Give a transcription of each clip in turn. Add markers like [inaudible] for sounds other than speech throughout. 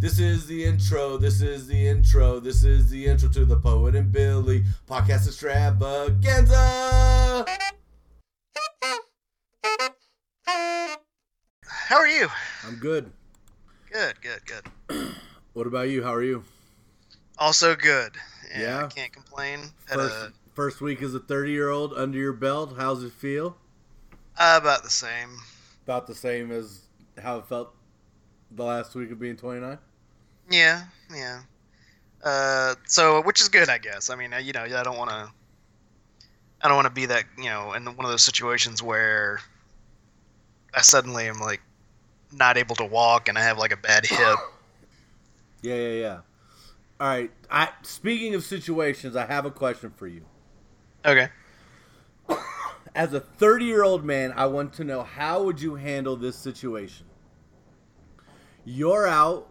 This is the intro. This is the intro. This is the intro to the Poet and Billy podcast extravaganza. How are you? I'm good. Good, good, good. [clears throat] What about you? How are you? Also good. Yeah? I can't complain. First, a, first week as a 30 year old under your belt. How's it feel? uh, about the same. About the same as how it felt the last week of being 29. Yeah, yeah. Uh, so which is good, I guess. I mean, you know, I don't want to. I don't want to be that, you know, in one of those situations where I suddenly am like not able to walk and I have like a bad hip. [coughs] Yeah, yeah, yeah. All right. I speaking of situations, I have a question for you. Okay. [coughs] As a 30 year old man, I want to know how would you handle this situation? You're out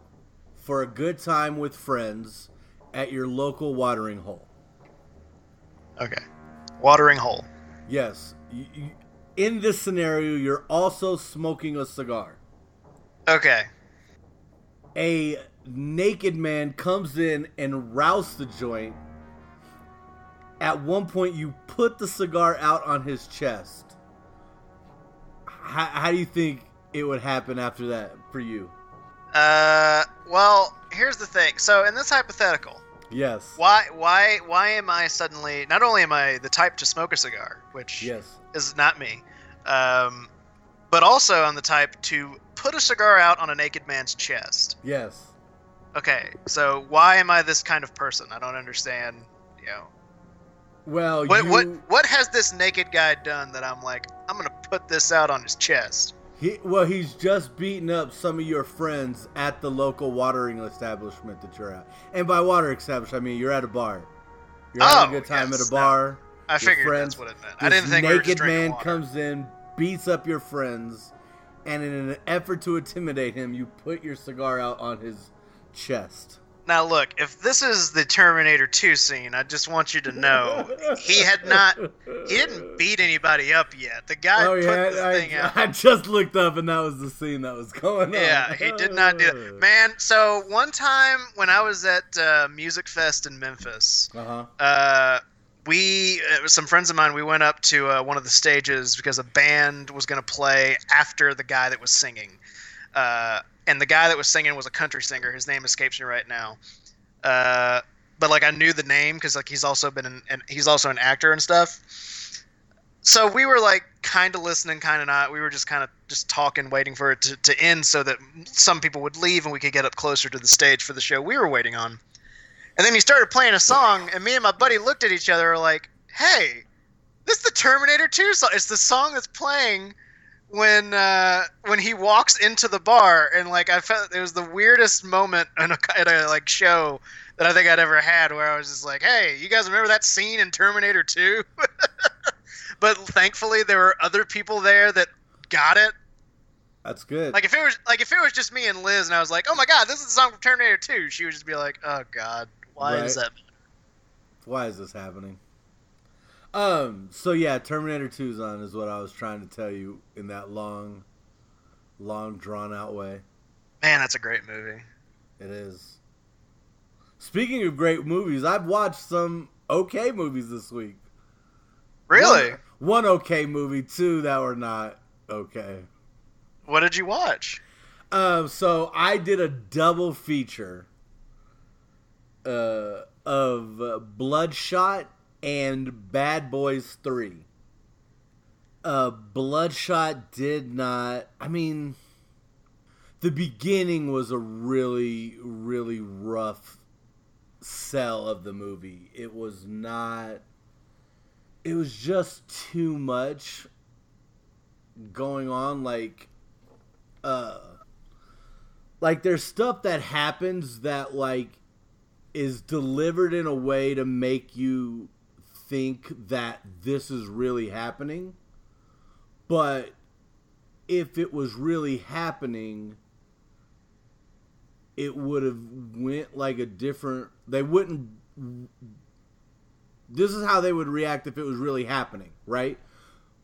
for a good time with friends at your local watering hole. Okay. Watering hole. Yes. You, you, in this scenario, you're also smoking a cigar. Okay. A naked man comes in and rousts the joint. At one point, you put the cigar out on his chest. How, how do you think it would happen after that for you? Uh, well, here's the thing. So in this hypothetical, Yes. why why why am I suddenly not only am I the type to smoke a cigar, which Yes. is not me, um, but also I'm the type to put a cigar out on a naked man's chest. Yes. Okay, so why am I this kind of person? I don't understand. You know, Well, what you, what what has this naked guy done that I'm like I'm gonna put this out on his chest? He, well, he's just beating up some of your friends at the local watering establishment that you're at. And by water establishment, I mean you're at a bar. You're having Oh, a good time yes, at a bar. I Your figured friends- that's what it meant. I didn't think we naked just man water. comes in, beats up your friends, and in an effort to intimidate him, you put your cigar out on his chest. Now look, if this is the Terminator 2 scene, I just want you to know he had not he didn't beat anybody up yet. The guy oh put yeah, the I, thing out. I just looked up and that was the scene that was going on. Yeah, he did not do it. [laughs] Man, so one time when I was at uh, Music Fest in Memphis, Uh huh. uh, we uh, some friends of mine we went up to uh, one of the stages because a band was going to play after the guy that was singing uh, and the guy that was singing was a country singer. His name escapes me right now. Uh, but like i knew the name because like he's also been an, and he's also an actor and stuff. So we were like kind of listening kind of not. We were just kind of just talking waiting for it to, to end so that some people would leave and we could get up closer to the stage for the show we were waiting on. And then he started playing a song, and me and my buddy looked at each other like, "Hey, this is the Terminator 2 song. It's the song that's playing when uh, when he walks into the bar." And like, I felt it was the weirdest moment [laughs] in a, at a like show that I think I'd ever had, where I was just like, "Hey, you guys remember that scene in Terminator 2?" [laughs] but thankfully, there were other people there that got it. That's good. Like if it was like if it was just me and Liz, and I was like, "Oh my God, this is the song from Terminator 2," she would just be like, "Oh God, why is Right. that?" Why is this happening? Um. So yeah, Terminator 2's on is what I was trying to tell you in that long, long drawn out way. Man, that's a great movie. It is. Speaking of great movies, I've watched some okay movies this week. Really? One, one okay movie, two that were not okay. What did you watch? Um, so I did a double feature uh, of uh, Bloodshot and Bad Boys 3. Uh, Bloodshot did not. I mean, the beginning was a really, really rough sell of the movie. It was not. It was just too much going on. Like, uh like there's stuff that happens that like is delivered in a way to make you think that this is really happening but if it was really happening it would have went like a different they wouldn't this is how they would react if it was really happening right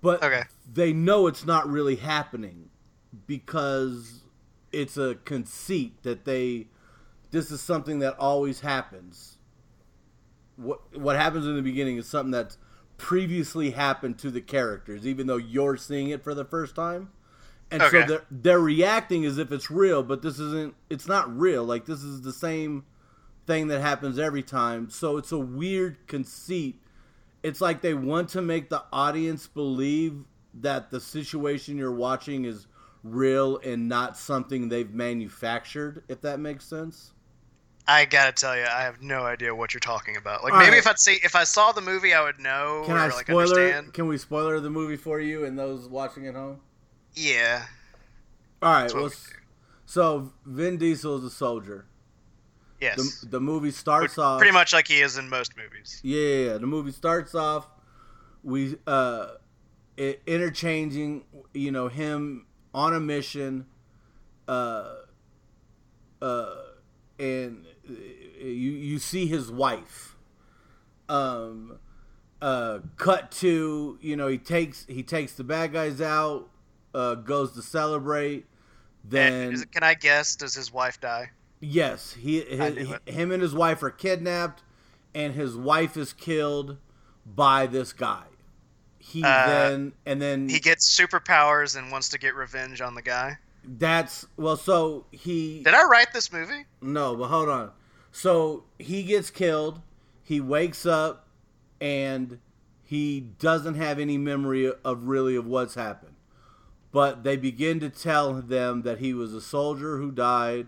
but Okay. they know it's not really happening because it's a conceit that they this is something that always happens. What what happens in the beginning is something that's previously happened to the characters, even though you're seeing it for the first time. And Okay. so they're they're reacting as if it's real, but this isn't. It's not real. Like this is the same thing that happens every time. So it's a weird conceit. It's like they want to make the audience believe that the situation you're watching is real and not something they've manufactured. If that makes sense. I gotta tell you, I have no idea what you're talking about. Like All maybe right. if I'd see if I saw the movie, I would know Can or I like spoiler? understand. Can we spoiler the movie for you and those watching at home? Yeah. All right. Well, we so Vin Diesel is a soldier. Yes. The, the movie starts off Pretty much like he is in most movies. Yeah, yeah, yeah. The movie starts off we uh i- interchanging, you know, him on a mission uh uh and you you see his wife um uh cut to, you know, he takes he takes the bad guys out, uh goes to celebrate then is can I guess? Does his wife die? Yes, he, his, him and his wife are kidnapped, and his wife is killed by this guy. He Uh, then and then He gets superpowers and wants to get revenge on the guy. That's well. So he Did I write this movie? no, but hold on. So he gets killed. He wakes up, and he doesn't have any memory of really of what's happened. But they begin to tell them that he was a soldier who died,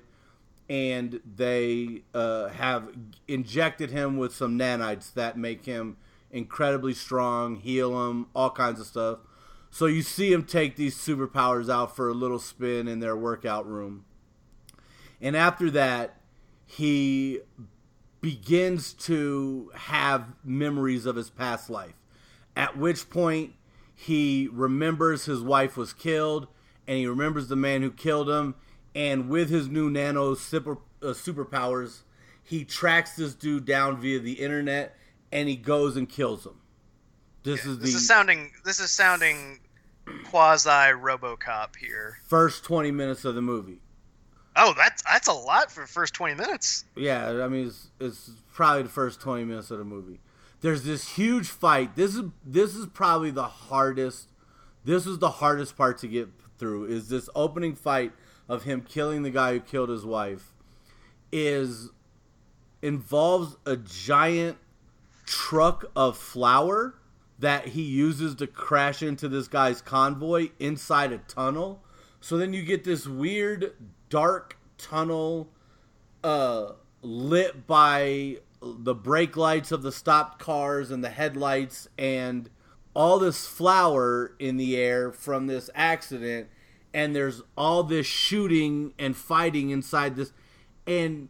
and they uh, have injected him with some nanites that make him incredibly strong, heal him, all kinds of stuff. So you see him take these superpowers out for a little spin in their workout room. And after that, he begins to have memories of his past life. At which point, he remembers his wife was killed, and he remembers the man who killed him. And with his new nano super, uh, superpowers, he tracks this dude down via the internet, and he goes and kills him. This is the This is sounding. This is sounding quasi RoboCop here. first 20 minutes of the movie. Oh, that's that's a lot for the first twenty minutes. Yeah, I mean it's it's probably the first twenty minutes of the movie. There's this huge fight. This is this is probably the hardest. This is the hardest part to get through. Is this opening fight of him killing the guy who killed his wife? Is involves a giant truck of flour that he uses to crash into this guy's convoy inside a tunnel. So then you get this weird dark tunnel uh, lit by the brake lights of the stopped cars and the headlights and all this flour in the air from this accident and there's all this shooting and fighting inside this and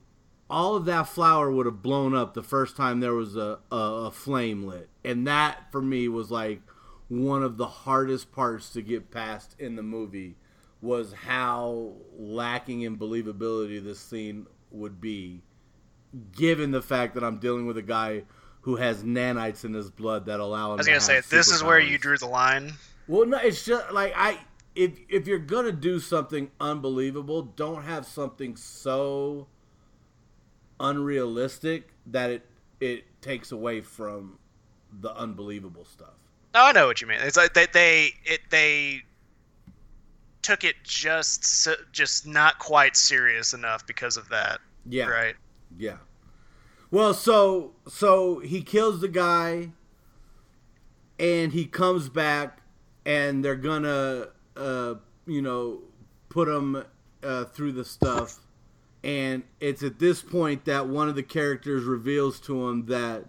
all of that flour would have blown up the first time there was a, a, a flame lit and that for me was like one of the hardest parts to get past in the movie was how lacking in believability this scene would be given the fact that I'm dealing with a guy who has nanites in his blood that allow him I was gonna say this is where you drew the line. Well, no, it's just like I if if you're gonna do something unbelievable, don't have something so unrealistic that it it takes away from the unbelievable stuff. No, I know what you mean. It's like they they it they took it just just not quite serious enough because of that. Yeah, Right. Yeah. Well, so so he kills the guy, and he comes back, and they're gonna, uh, you know, put him uh, through the stuff, and it's at this point that one of the characters reveals to him that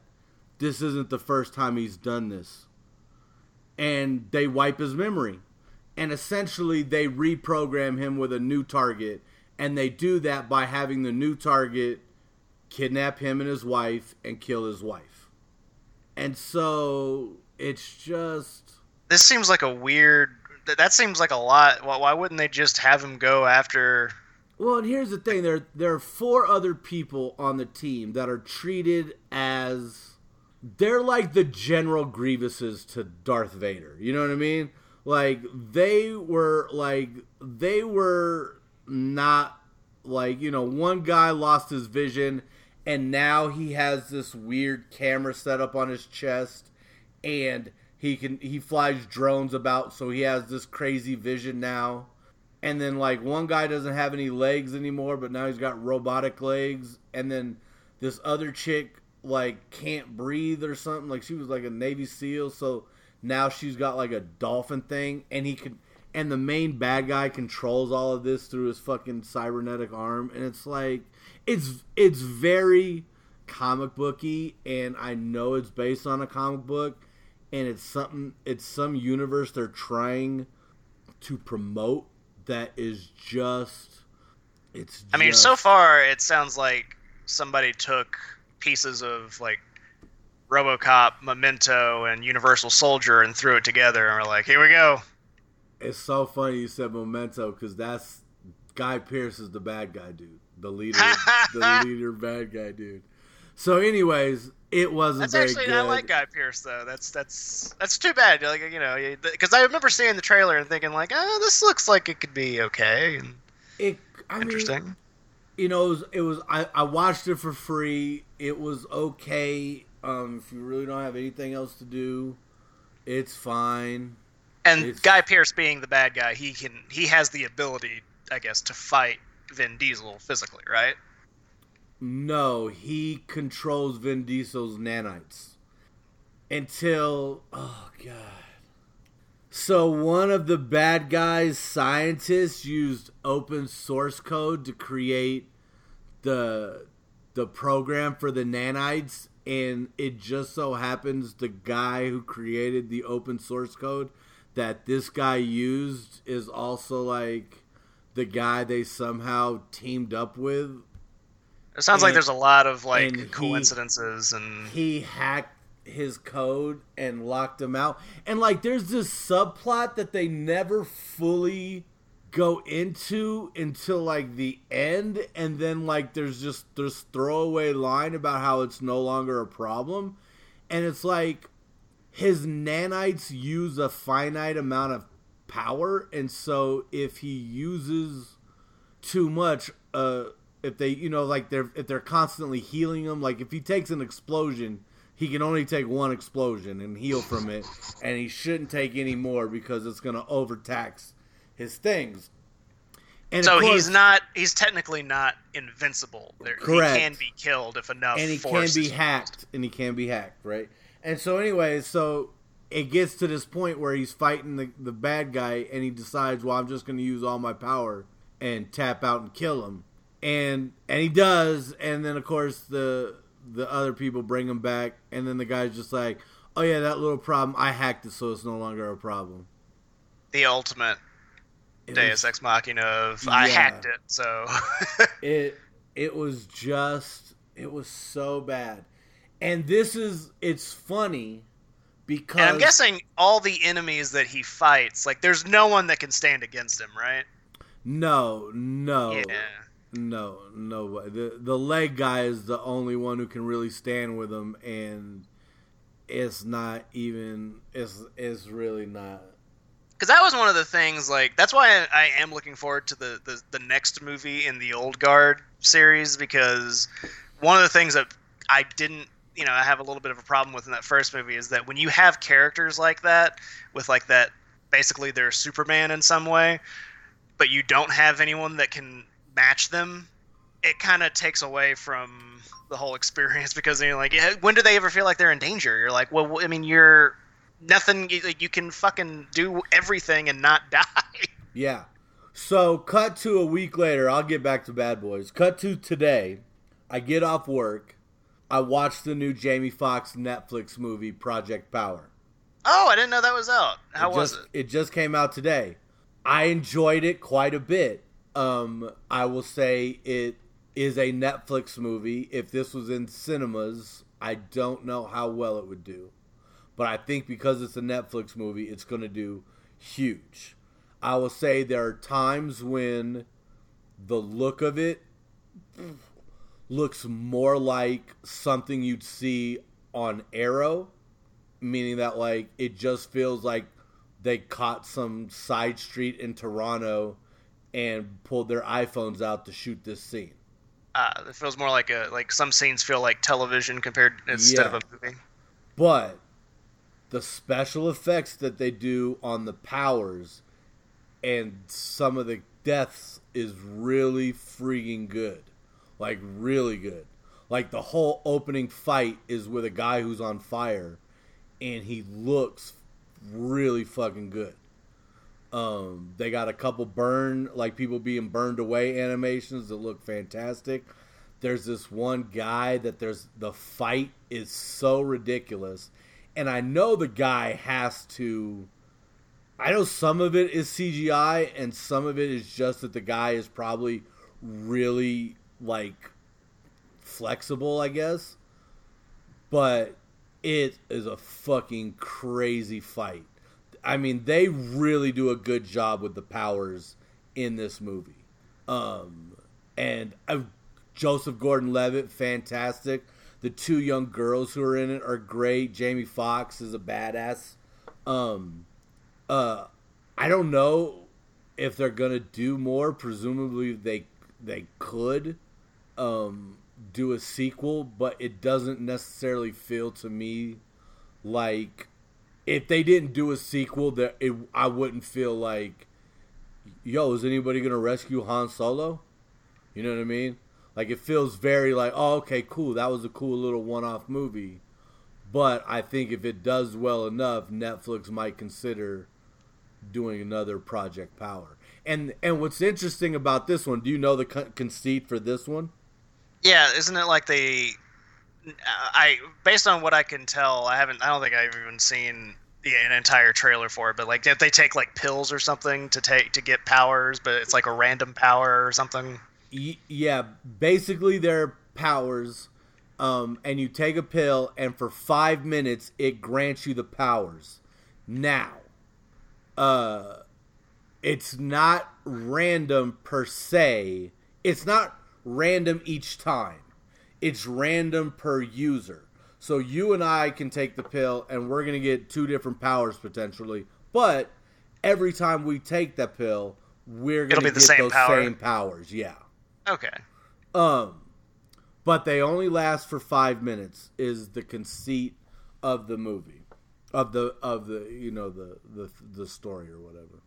this isn't the first time he's done this, and they wipe his memory, and essentially they reprogram him with a new target, and they do that by having the new target kidnap him and his wife and kill his wife. And so it's just This seems like a weird. That, seems like a lot. Why wouldn't they just have him go after? Well, and here's the thing: there there are four other people on the team that are treated as they're like the General Grievuses to Darth Vader. You know what I mean? Like they were like they were not like you know one guy lost his vision and now he has this weird camera set up on his chest and he can he flies drones about so he has this crazy vision now and then like one guy doesn't have any legs anymore but now he's got robotic legs. And then this other chick like can't breathe or something. Like she was like a navy seal. So now she's got like a dolphin thing. And he can and the main bad guy controls all of this through his fucking cybernetic arm. And it's like it's it's very comic booky. And I know it's based on a comic book. And it's something it's some universe they're trying to promote that is just it's I mean, just- so far it sounds like somebody took pieces of like RoboCop, Memento, and Universal Soldier and threw it together, and we're like, here we go. it's so funny you said memento because that's Guy Pearce is the bad guy dude the leader [laughs] the leader bad guy dude so anyways it wasn't That's actually good I like Guy Pearce though. That's that's that's too bad. Like you know, because I remember seeing the trailer and thinking like, oh, this looks like it could be okay and it i mean interesting. you know, it was, it was I, I watched it for free. It was okay. Um, if you really don't have anything else to do, it's fine. and it's- Guy Pearce being the bad guy, he can he has the ability, I guess, to fight Vin Diesel physically, right? No, he controls Vin Diesel's nanites until oh god. So one of the bad guys' scientists used open source code to create the the program for the nanites and it just so happens the guy who created the open source code that this guy used is also like the guy they somehow teamed up with It sounds like there's a lot of like and he- coincidences and he hacked his code and locked him out. And like there's this subplot that they never fully go into until like the end. And then like there's just this throwaway line about how it's no longer a problem. And it's like his nanites use a finite amount of power. And so if he uses too much uh if they you know like they're if they're constantly healing him like if he takes an explosion he can only take one explosion and heal from it and he shouldn't take any more because it's going to overtax his things and so course- he's not he's technically not invincible. There, Correct. He can be killed if enough and he can be hacked and he can be hacked right and so anyway so it gets to this point where he's fighting the, the bad guy and he decides well i'm just going to use all my power and tap out and kill him and and he does and then of course the the other people bring him back and then the guy's just like oh yeah that little problem i hacked it so it's no longer a problem the ultimate It Deus was- Ex Machina of I hacked it. So [laughs] it it was just it was so bad and this is it's funny because and I'm guessing all the enemies that he fights, like there's no one that can stand against him, right? no no Yeah. No no the the leg guy is the only one who can really stand with him and it's not even it's it's really not. Because that was one of the things like that's why I, I am looking forward to the, the the next movie in the old guard series because one of the things that i didn't you know i have a little bit of a problem with in that first movie is that when you have characters like that with like that basically they're superman in some way but you don't have anyone that can match them it kind of takes away from the whole experience [laughs] because you're like when do they ever feel like they're in danger you're like well i mean you're nothing you, you can fucking do everything and not [laughs] die Yeah. So, cut to a week later, I'll get back to Bad Boys. Cut to today. I get off work. I watch the new Jamie Foxx Netflix movie, Project Power. oh i didn't know that was out how it was just, it It just came out today. I enjoyed it quite a bit. Um, I will say it is a Netflix movie. If this was in cinemas, I don't know how well it would do. But I think because it's a Netflix movie, it's going to do huge. I will say there are times when the look of it looks more like something you'd see on Arrow, meaning that like it just feels like they caught some side street in Toronto and pulled their iPhones out to shoot this scene. Uh, it feels more like a like some scenes feel like television compared instead Yeah. of a movie. But the special effects that they do on the powers and some of the deaths is really freaking good. Like really good. Like the whole opening fight is with a guy who's on fire and he looks really fucking good. Um, they got a couple burn, like people being burned away animations that look fantastic. There's this one guy that there's the fight is so ridiculous, and I know the guy has to. I know some of it is CGI, and some of it is just that the guy is probably really like flexible, I guess. But it is a fucking crazy fight. I mean, they really do a good job with the powers in this movie. Um, and uh, Joseph Gordon-Levitt, fantastic. The two young girls who are in it are great. Jamie Foxx is a badass. Um, uh, I don't know if they're gonna do more. Presumably, they they could um, do a sequel, but it doesn't necessarily feel to me like if they didn't do a sequel, that it, I wouldn't feel like, yo, is anybody gonna rescue Han Solo? You know what I mean? Like it feels very like, oh, okay, cool. That was a cool little one-off movie. But I think if it does well enough, Netflix might consider doing another Project Power. And and what's interesting about this one? Do you know the conceit for this one? Yeah, isn't it like they? I based on what I can tell, I haven't. I don't think I've even seen the, an entire trailer for it. But like, they take like pills or something to take to get powers, but it's like a random power or something. Yeah, basically their powers, um, and you take a pill, and for five minutes it grants you the powers. Now, uh, it's not random per se. It's not random each time. It's random per user. So you and I can take the pill, and we're gonna get two different powers potentially. But every time we take that pill, we're gonna be the get same those power. same powers. Yeah. Okay. Um, but they only last for five minutes. Is the conceit of the movie, of the of the you know the the the story or whatever.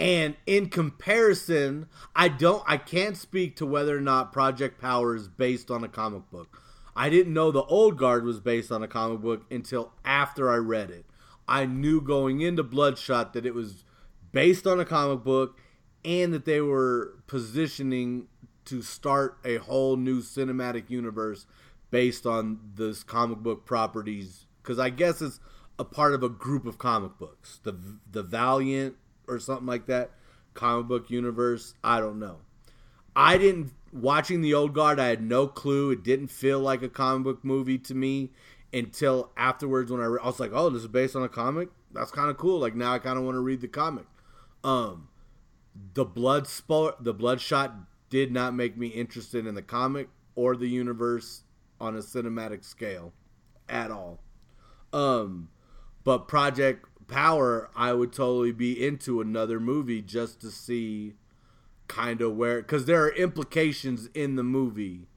And in comparison, I don't I can't speak to whether or not Project Power is based on a comic book. I didn't know the Old Guard was based on a comic book until after I read it. I knew going into Bloodshot that it was based on a comic book and that they were positioning to start a whole new cinematic universe based on this comic book properties because I guess it's a part of a group of comic books, the the Valiant or something like that comic book universe. I don't know. I didn't watching the old guard. I had no clue. It didn't feel like a comic book movie to me until afterwards when I, re- I was like, "Oh, this is based on a comic. That's kind of cool. Like now, I kind of want to read the comic." Um, the blood sport, the bloodshot did not make me interested in the comic or the universe on a cinematic scale at all. Um, but Project Power, I would totally be into another movie just to see kind of where because there are implications in the movie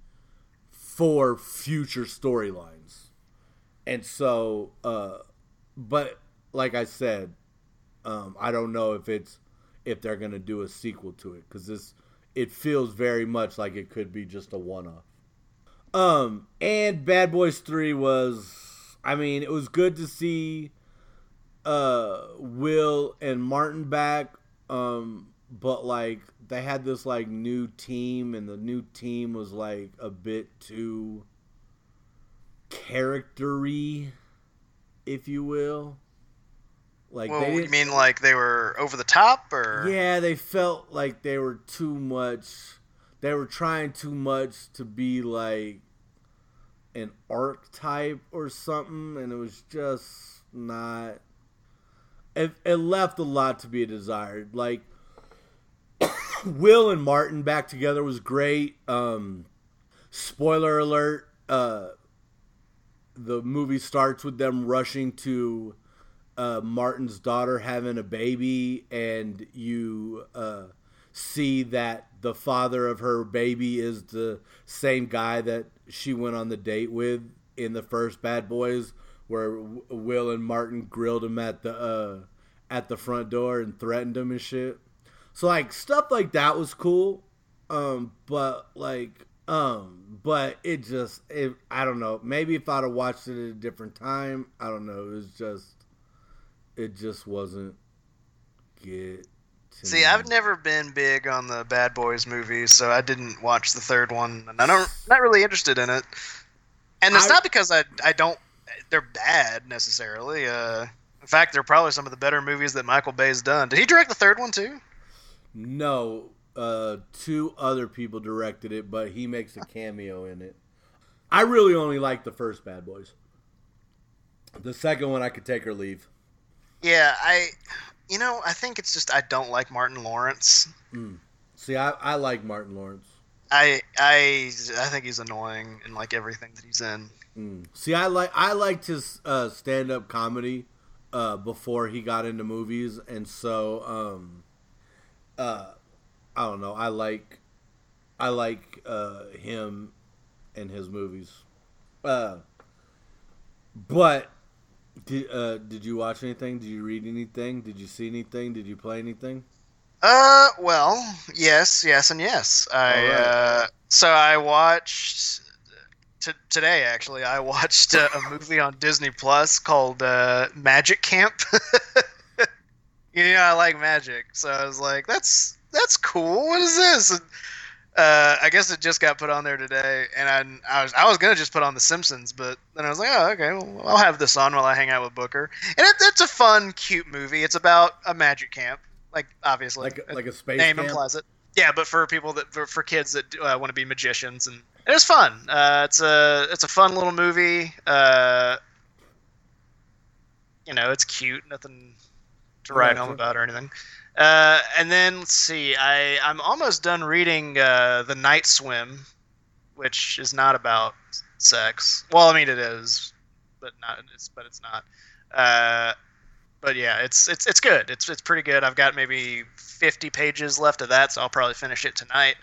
for future storylines, and so, uh, but like I said, um, I don't know if it's if they're gonna do a sequel to it because this it feels very much like it could be just a one off. Um, and Bad Boys Three was, I mean, it was good to see uh Will and Martin back. Um, but like they had this like new team, and the new team was like a bit too charactery, if you will. Like well, they you mean like they were over the top, or yeah, they felt like they were too much. They were trying too much to be like an archetype or something, and it was just not. It, it left a lot to be desired. Like [coughs] Will and Martin back together was great. Um, spoiler alert: uh, the movie starts with them rushing to uh, Martin's daughter having a baby, and you uh, see that the father of her baby is the same guy that she went on the date with in the first Bad Boys, where Will and Martin grilled him at the uh, at the front door and threatened him and shit. So like stuff like that was cool, um, but like um, but it just it I don't know. Maybe if I'd have watched it at a different time, I don't know. It was just it just wasn't get. See, me. I've never been big on the Bad Boys movies, so I didn't watch the third one, and I don't not really interested in it. And it's I, not because I I don't they're bad necessarily. Uh, in fact, they're probably some of the better movies that Michael Bay's done. Did he direct the third one too? No, uh, two other people directed it, but he makes a cameo in it. I really only like the first Bad Boys. The second one I could take or leave. Yeah, I, you know, I think it's just I don't like Martin Lawrence. Mm. See, I, I like Martin Lawrence. I I I think he's annoying in like everything that he's in. Mm. See, I like I liked his uh, stand up comedy uh, before he got into movies, and so um, uh, I don't know. I like I like uh, him and his movies. Uh, but did uh, did you watch anything? Did you read anything? Did you see anything? Did you play anything? Uh, well, yes, yes, and yes. I right. uh, so I watched t- today. Actually, I watched uh, a movie on Disney Plus called uh, Magic Camp. [laughs] you know, I like magic, so I was like, "That's that's cool. What is this?" And, uh, I guess it just got put on there today, and I, I was I was gonna just put on The Simpsons, but then I was like, oh, okay, well, I'll have this on while I hang out with Booker. And it, it's a fun, cute movie. It's about a magic camp, like obviously, like like a space name camp? implies it. Yeah, but for people that for, for kids that uh, want to be magicians, and it was fun. Uh, it's a it's a fun little movie. Uh, you know, it's cute. Nothing to write home about or anything. Uh, and then let's see, I I'm almost done reading uh, the Night Swim, which is not about sex. Well, I mean it is, but not. It's but it's not. Uh, but yeah, it's it's it's good. It's it's pretty good. I've got maybe 50 pages left of that, so I'll probably finish it tonight.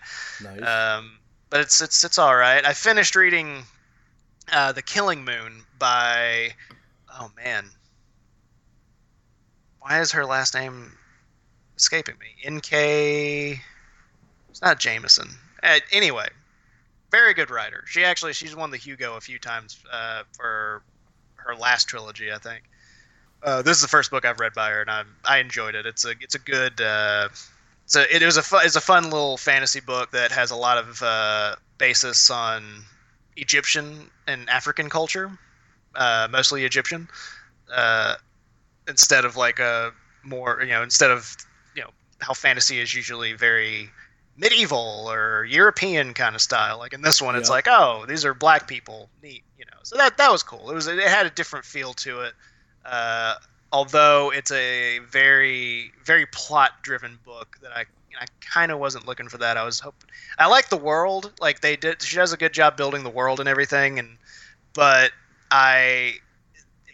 Nice. Um, but it's it's it's all right. I finished reading uh, The Killing Moon by oh man, why is her last name escaping me. N.K. It's not Jameson. Uh, anyway, very good writer. She actually she's won the Hugo a few times uh, for her last trilogy, I think. Uh, this is the first book I've read by her, and I I enjoyed it. It's a it's a good it's it was a fun, it's a fun little fantasy book that has a lot of uh, basis on Egyptian and African culture, uh, mostly Egyptian, uh, instead of like a more you know instead of you know how fantasy is usually very medieval or European kind of style. Like in this one, it's like, oh, these are black people, neat, you know. So that that was cool. It was it had a different feel to it. Uh, although it's a very very plot driven book that I I kind of wasn't looking for that. I was hoping I like the world. Like they did, she does a good job building the world and everything. And but I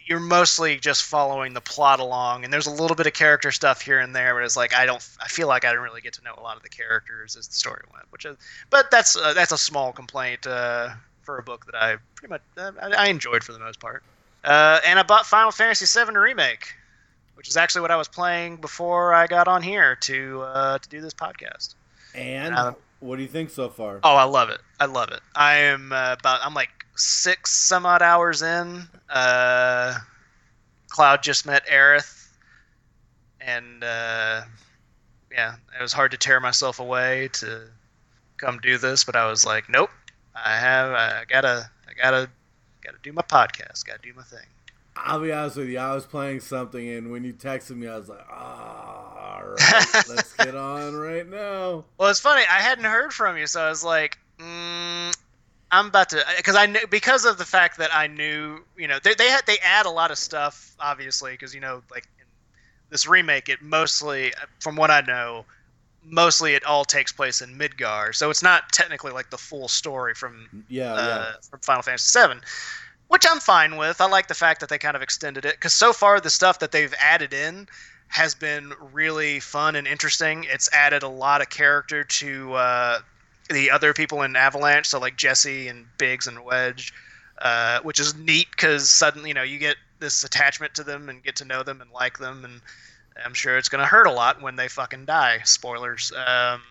you're mostly just following the plot along, and there's a little bit of character stuff here and there, but it's like I don't, I feel like I didn't really get to know a lot of the characters as the story went, which is, but that's uh, that's a small complaint uh, for a book that I pretty much uh, I enjoyed for the most part. Uh, and I bought Final Fantasy VII Remake, which is actually what I was playing before I got on here to uh, to do this podcast. And um, what do you think so far? Oh, I love it. I love it. I am uh, about. I'm like six some odd hours in. Uh, Cloud just met Aerith, and uh, yeah, it was hard to tear myself away to come do this, but I was like, nope, I have, I gotta, I gotta, gotta do my podcast, gotta do my thing. I'll be honest with you. I was playing something, and when you texted me, I was like, oh, all right, [laughs] let's get on right now." Well, it's funny. I hadn't heard from you, so I was like, mm, "I'm about to," because I knew because of the fact that I knew, you know, they they had they add a lot of stuff, obviously, because you know, like in this remake, it mostly, from what I know, mostly it all takes place in Midgar, so it's not technically like the full story from yeah, uh, yeah. from Final Fantasy VII which I'm fine with. I like the fact that they kind of extended it because so far the stuff that they've added in has been really fun and interesting. It's added a lot of character to uh, the other people in Avalanche, so like Jesse and Biggs and Wedge, uh, which is neat because suddenly you know you get this attachment to them and get to know them and like them, and I'm sure it's going to hurt a lot when they fucking die. Spoilers, um,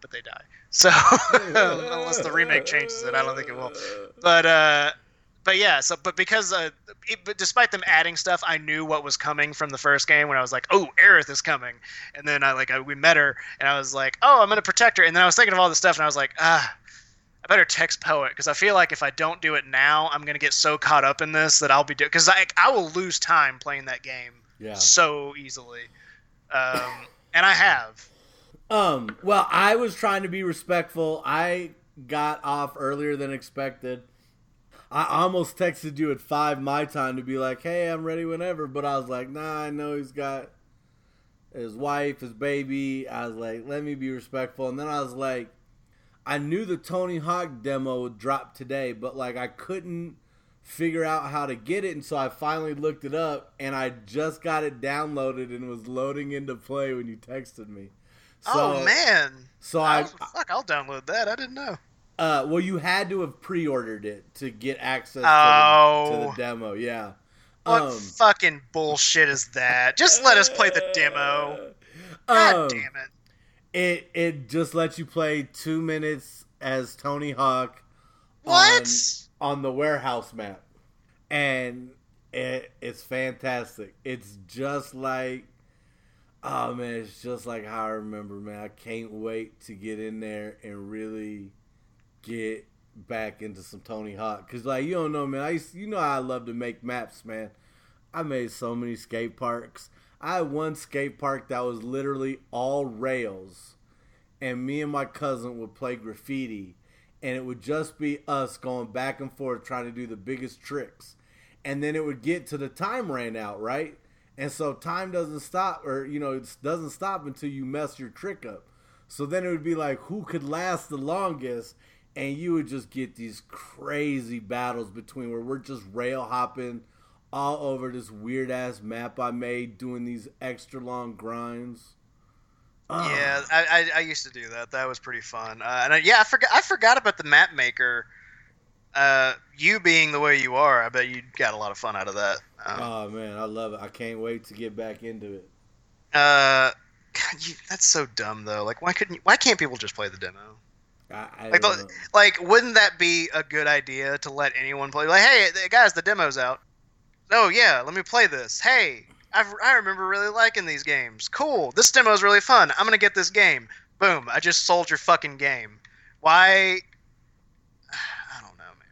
but they die. So [laughs] unless the remake changes it, I don't think it will. But uh, but yeah, so but because uh, it, but despite them adding stuff, I knew what was coming from the first game when I was like, oh, Aerith is coming, and then I like I, we met her and I was like, oh, I'm gonna protect her, and then I was thinking of all this stuff and I was like, ah. I better text Poet because I feel like if I don't do it now, I'm gonna get so caught up in this that I'll be doing because I I will lose time playing that game Yeah. so easily, um, and I have. Um, well, I was trying to be respectful. I got off earlier than expected. I almost texted you at five my time to be like, "Hey, I'm ready whenever," but I was like, "Nah, I know he's got his wife, his baby." I was like, "Let me be respectful," and then I was like, I knew the Tony Hawk demo would drop today, but like I couldn't figure out how to get it, and so I finally looked it up, and I just got it downloaded and was loading into play when you texted me. So, oh man! So I, I, fuck, I'll download that. I didn't know. uh, well, you had to have pre-ordered it to get access to, Oh. the, to the demo. Yeah. What Um, fucking bullshit is that? Just let us play the demo. God um, damn it! It it just lets you play two minutes as Tony Hawk. What? On, the warehouse map, and it, it's fantastic. It's just like, oh man, it's just like how I remember, man. I can't wait to get in there and really get back into some Tony Hawk. Cause like you don't know, man. I used, you know I love to make maps, man. I made so many skate parks. I had one skate park that was literally all rails, and me and my cousin would play graffiti, and it would just be us going back and forth trying to do the biggest tricks, and then it would get to the time ran out, right? And so time doesn't stop, or you know, it doesn't stop until you mess your trick up. So then it would be like, who could last the longest? And you would just get these crazy battles between where we're just rail hopping all over this weird ass map I made, doing these extra long grinds. Ah. Yeah, I, I, I used to do that. That was pretty fun. Uh, and I, yeah, I forgot I forgot about the map maker. Uh, you being the way you are, I bet you got a lot of fun out of that. Um, Oh man, I love it. I can't wait to get back into it. uh, God, you, that's so dumb though. Like, why couldn't you, why can't people just play the demo? I, I Like, don't the- know. like, wouldn't that be a good idea to let anyone play? Like, hey, guys, the demo's out. Oh yeah, let me play this. Hey, I've, I remember really liking these games. Cool, this demo is really fun. I'm gonna get this game. Boom, I just sold your fucking game. Why? [sighs] I don't know, man.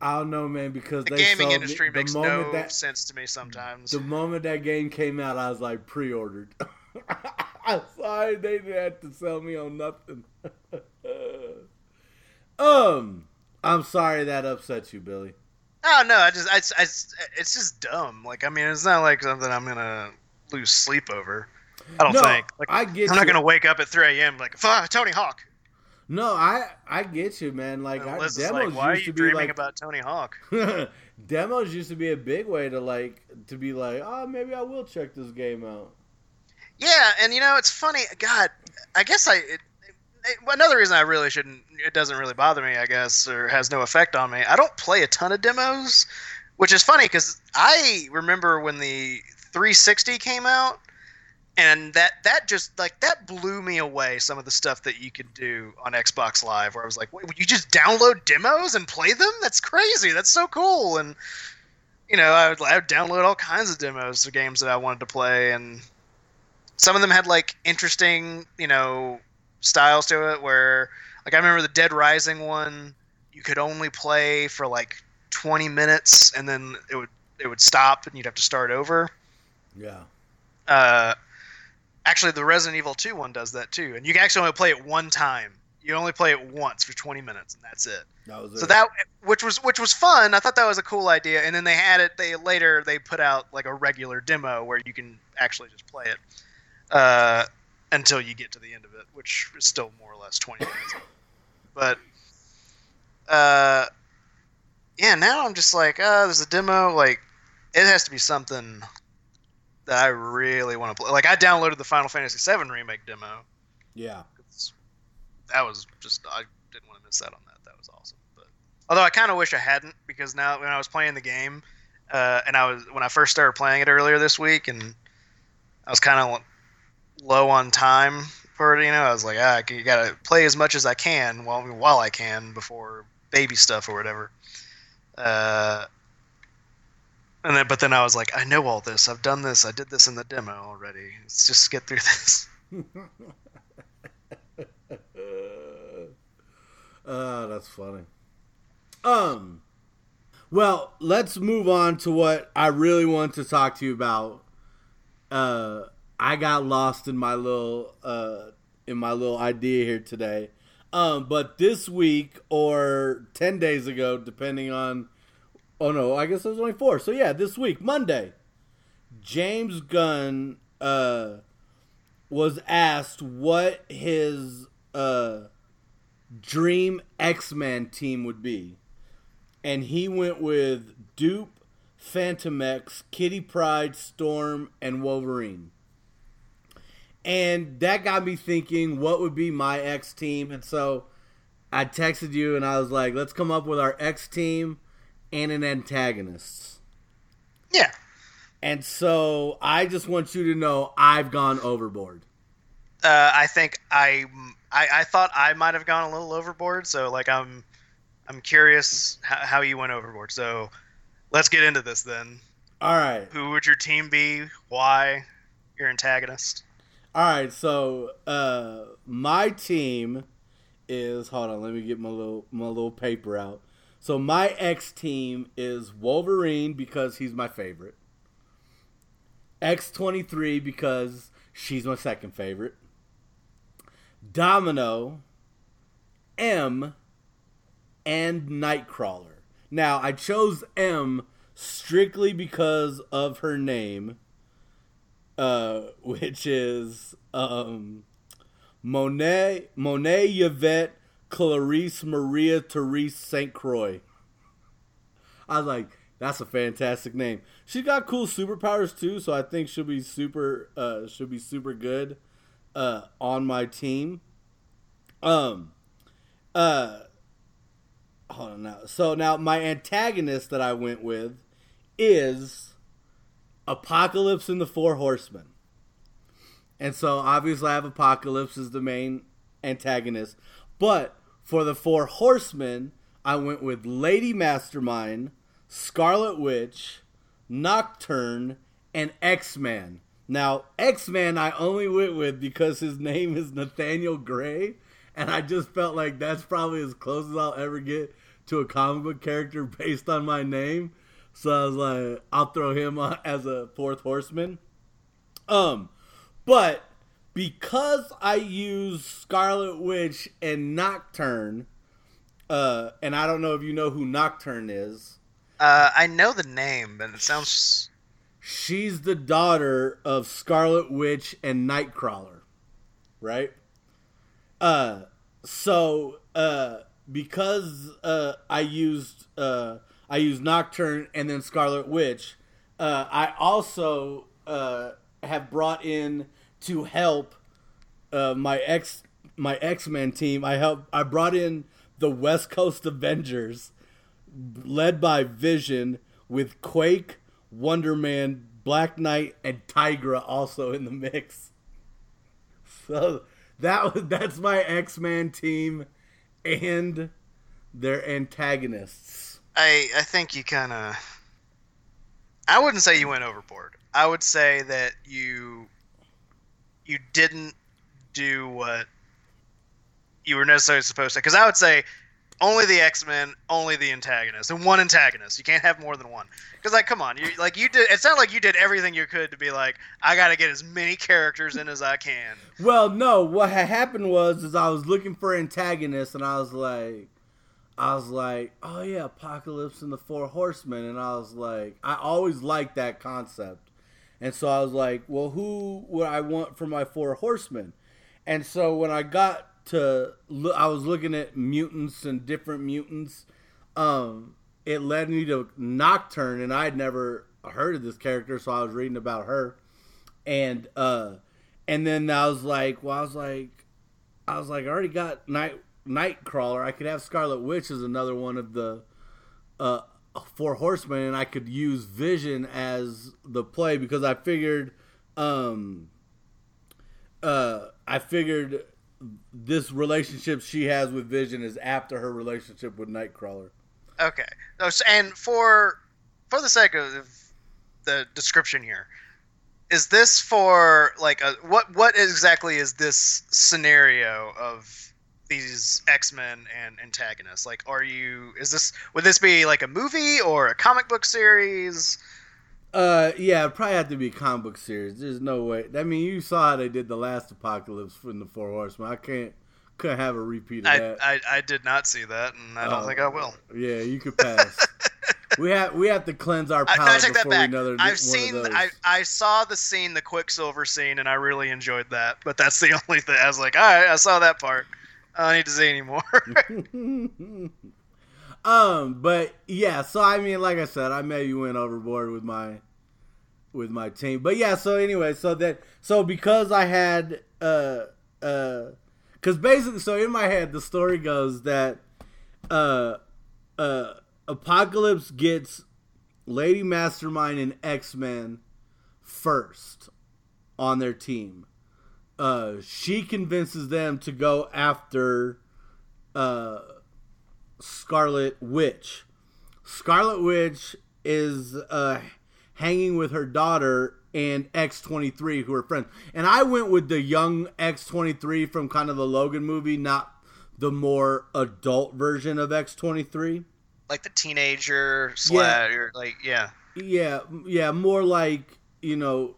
I don't know, man, because The they gaming sold industry the makes no that sense to me sometimes. the moment that game came out, I was like pre-ordered. [laughs] I'm sorry they didn't have to sell me on nothing. [laughs] um, I'm sorry that upset you, Billy. Oh no, I just, I, I, it's just dumb. Like, I mean, it's not like something I'm gonna lose sleep over. I don't No, think. Like, I get I'm not gonna wake up at 3 a.m. like, fuck, Tony Hawk. No, I I get you, man. Like I, demos like, why are used you to be dreaming like about Tony Hawk? [laughs] demos used to be a big way to like to be like, oh, maybe I will check this game out. Yeah, and you know, it's funny. God, I guess I. It, another reason I really shouldn't. It doesn't really bother me, I guess, or has no effect on me. I don't play a ton of demos, which is funny because I remember when the 360 came out, and that that just like that blew me away. Some of the stuff that you could do on Xbox Live, where I was like, "Wait, you just download demos and play them? That's crazy. That's so cool." And you know, I would, I would download all kinds of demos of games that I wanted to play, and some of them had like interesting, you know, styles to it. Where, like, I remember the Dead Rising one, you could only play for like 20 minutes, and then it would it would stop, and you'd have to start over. Yeah. Uh, actually, the Resident Evil 2 one does that too, and you can actually only play it one time. You only play it once for 20 minutes, and that's it. That was So it. that which was which was fun. I thought that was a cool idea. And then they had it. They later they put out like a regular demo where you can actually just play it uh, until you get to the end of it, which is still more or less 20 minutes. But uh, yeah, now I'm just like, uh, there's a demo. Like, it has to be something that I really want to play. Like I downloaded the Final Fantasy VII remake demo. Yeah. That was just I didn't want to miss out on that. That was awesome. But although I kind of wish I hadn't because now when I was playing the game, uh, and I was when I first started playing it earlier this week, and I was kind of low on time for it. You know, I was like, ah, you gotta play as much as I can while while I can before baby stuff or whatever. Uh, and then, but then I was like, I know all this. I've done this. I did this in the demo already. Let's just get through [laughs] this. uh, [laughs] that's funny. Um, well, let's move on to what I really want to talk to you about. Uh, I got lost in my little uh in my little idea here today. Um, but this week or ten days ago, depending on Oh no, I guess it was only four. So yeah, this week, Monday, James Gunn uh, was asked what his uh, dream X Men team would be, and he went with Doop, Fantomex, Kitty Pryde, Storm, and Wolverine. And that got me thinking, what would be my X team? And so I texted you and I was like, let's come up with our X team and an antagonist. Yeah. And so I just want you to know I've gone overboard. Uh, I think I, I, I thought I might have gone a little overboard. So like I'm I'm curious how, how you went overboard. So let's get into this then. All right. Who would your team be? Why? Your antagonist. All right. So uh, my team is hold on. Let me get my little my little paper out. So my X team is Wolverine because he's my favorite. X23 because she's my second favorite. Domino, M, and Nightcrawler. Now, I chose M strictly because of her name, uh, which is um, Monet Monet Yvette Clarice Maria Therese St. Croix. I was like, that's a fantastic name. She's got cool superpowers too, so I think she'll be super uh she'll be super good uh on my team. Um uh hold on now. So now my antagonist that I went with is Apocalypse and the Four Horsemen. And so obviously I have Apocalypse as the main antagonist. But for the four horsemen, I went with Lady Mastermind, Scarlet Witch, Nocturne, and X Man. Now, X Man I only went with because his name is Nathaniel Gray, and I just felt like that's probably as close as I'll ever get to a comic book character [laughs] based on my name. So I was like, I'll throw him [laughs] as a fourth horseman. Um, but because I use Scarlet Witch and Nocturne, uh, and I don't know if you know who Nocturne is. Uh, I know the name, but it sounds. She's the daughter of Scarlet Witch and Nightcrawler, right? Uh, so uh, because uh, I used uh, I used Nocturne and then Scarlet Witch, uh, I also uh, have brought in to help uh, my X my X Men team. I help. I brought in the West Coast Avengers, led by Vision, with Quake, Wonder Man, Black Knight, and Tigra also in the mix. So that that's my X Men team, and their antagonists. I I think you kind of. I wouldn't say you went overboard. I would say that you you didn't do what you were necessarily supposed to. Because I would say only the X Men, only the antagonist, and one antagonist. You can't have more than one. Because like, come on, you like you did. It sounded like you did everything you could to be like, I got to get as many characters in as I can. Well, no. What had happened was, is I was looking for antagonists, and I was like, I was like, oh yeah, Apocalypse and the Four Horsemen, and I was like, I always liked that concept. And so I was like, well, who would I want for my four horsemen? And so when I got to, I was looking at mutants and different mutants. Um, it led me to Nocturne, and I had never heard of this character, so I was reading about her. and uh, and then I was like, well, I was like, I was like, I already got night Nightcrawler. I could have Scarlet Witch as another one of the uh four horsemen, and I could use Vision as the play because I figured, um, uh, I figured this relationship she has with Vision is after her relationship with Nightcrawler. Okay. And for for the sake of the description here, is this for like a what what exactly is this scenario of these X-Men and antagonists? Like are you is this would this be like a movie or a comic book series? Uh, yeah, it'd probably have to be a comic book series. There's no way. I mean, you saw how they did the last apocalypse from the Four Horsemen. I can't, couldn't have a repeat of I, that. I, I did not see that, and I don't Oh. think I will. yeah, you could pass. [laughs] we have we have to cleanse our I, palate no, I take that before back. we know I've seen, I. I saw the scene, the Quicksilver scene, and I really enjoyed that. But that's the [laughs] only thing. I was like, all right, I saw that part. I don't need to say anymore. [laughs] [laughs] um, but yeah, so I mean, like I said, I maybe went overboard with my with my team. But yeah, so anyway, so that so because I had uh uh cuz basically so in my head the story goes that uh uh Apocalypse gets Lady Mastermind and X-Man first on their team. Uh she convinces them to go after uh Scarlet Witch. Scarlet Witch is uh, hanging with her daughter and X23, who are friends. And I went with the young X23 from kind of the Logan movie, not the more adult version of X23. like the teenager slash, or like yeah. Yeah, yeah, more like, you know,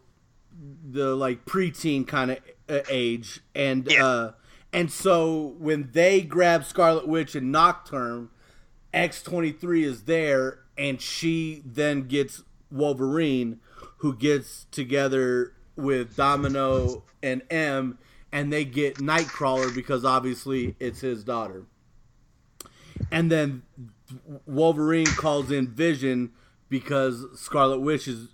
the like preteen kind of age. And, Yeah. uh, and so when they grab Scarlet Witch and Nocturne, X23 is there, and she then gets Wolverine, who gets together with Domino and M, and they get Nightcrawler because obviously it's his daughter. And then Wolverine calls in Vision because Scarlet Witch has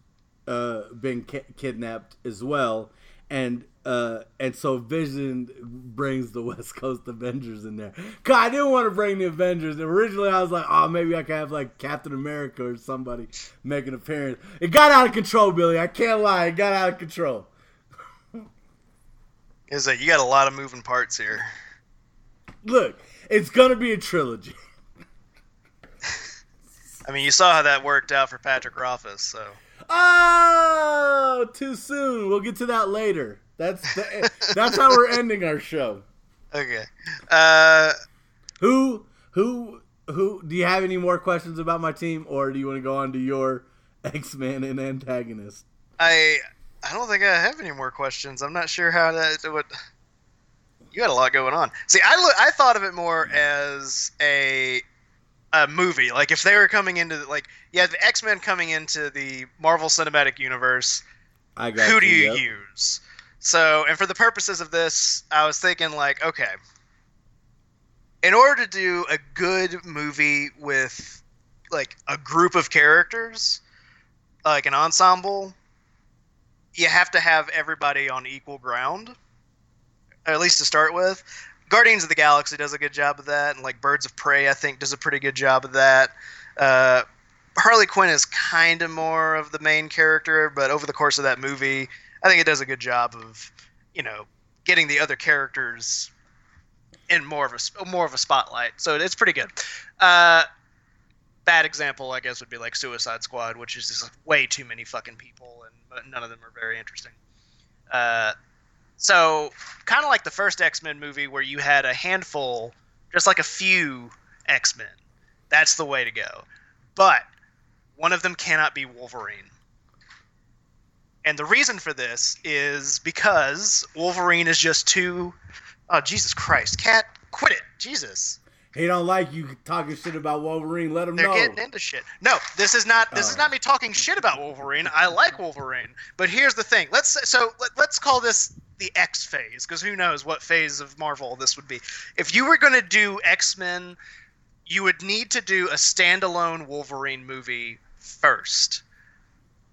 uh, been ki- kidnapped as well, and uh, and so Vision brings the [laughs] West Coast Avengers in there. Cause I didn't want to bring the Avengers. Originally, I was like, oh, maybe I could have like Captain America or somebody make an appearance. It got out of control, Billy. I can't lie. It got out of control. [laughs] Is that you got a lot of moving parts here. Look, it's gonna be a trilogy. [laughs] I mean, you saw how that worked out for Patrick Rothfuss, so Oh, too soon. We'll get to that later. That's the, that's how we're ending our show. okay. Uh, Who who who do you have any more questions about my team or do you want to go on to your X-Men and antagonist? I I don't think I have any more questions. I'm not sure how that what. You had a lot going on. See, I look, I thought of it more as a a movie. Like if they were coming into the, like yeah, the X Men coming into the Marvel Cinematic Universe. I got who do you yep. use? So, and for the purposes of this, I was thinking like, okay, in order to do a good movie with like a group of characters, like an ensemble, you have to have everybody on equal ground, at least to start with. Guardians of the Galaxy does a good job of that, and like Birds of Prey, I think, does a pretty good job of that. Uh, Harley Quinn is kind of more of the main character, but over the course of that movie, I think it does a good job of, you know, getting the other characters in more of a more of a spotlight. So it's pretty good. Uh, bad example, I guess, would be like Suicide Squad, which is just way too many fucking people, and none of them are very interesting. Uh, so kind of like the first X Men movie, where you had a handful, just like a few X Men. That's the way to go. But one of them cannot be Wolverine. And the reason for this is because Wolverine is just too. Oh Jesus Christ, cat, quit it, Jesus! He don't like you talking shit about Wolverine. Let him They're know. getting into shit. No, this is not. This Oh. is not me talking shit about Wolverine. I like Wolverine, but here's the thing. Let's so let, let's call this the X phase because who knows what phase of Marvel this would be. If you were going to do X Men, you would need to do a standalone Wolverine movie first.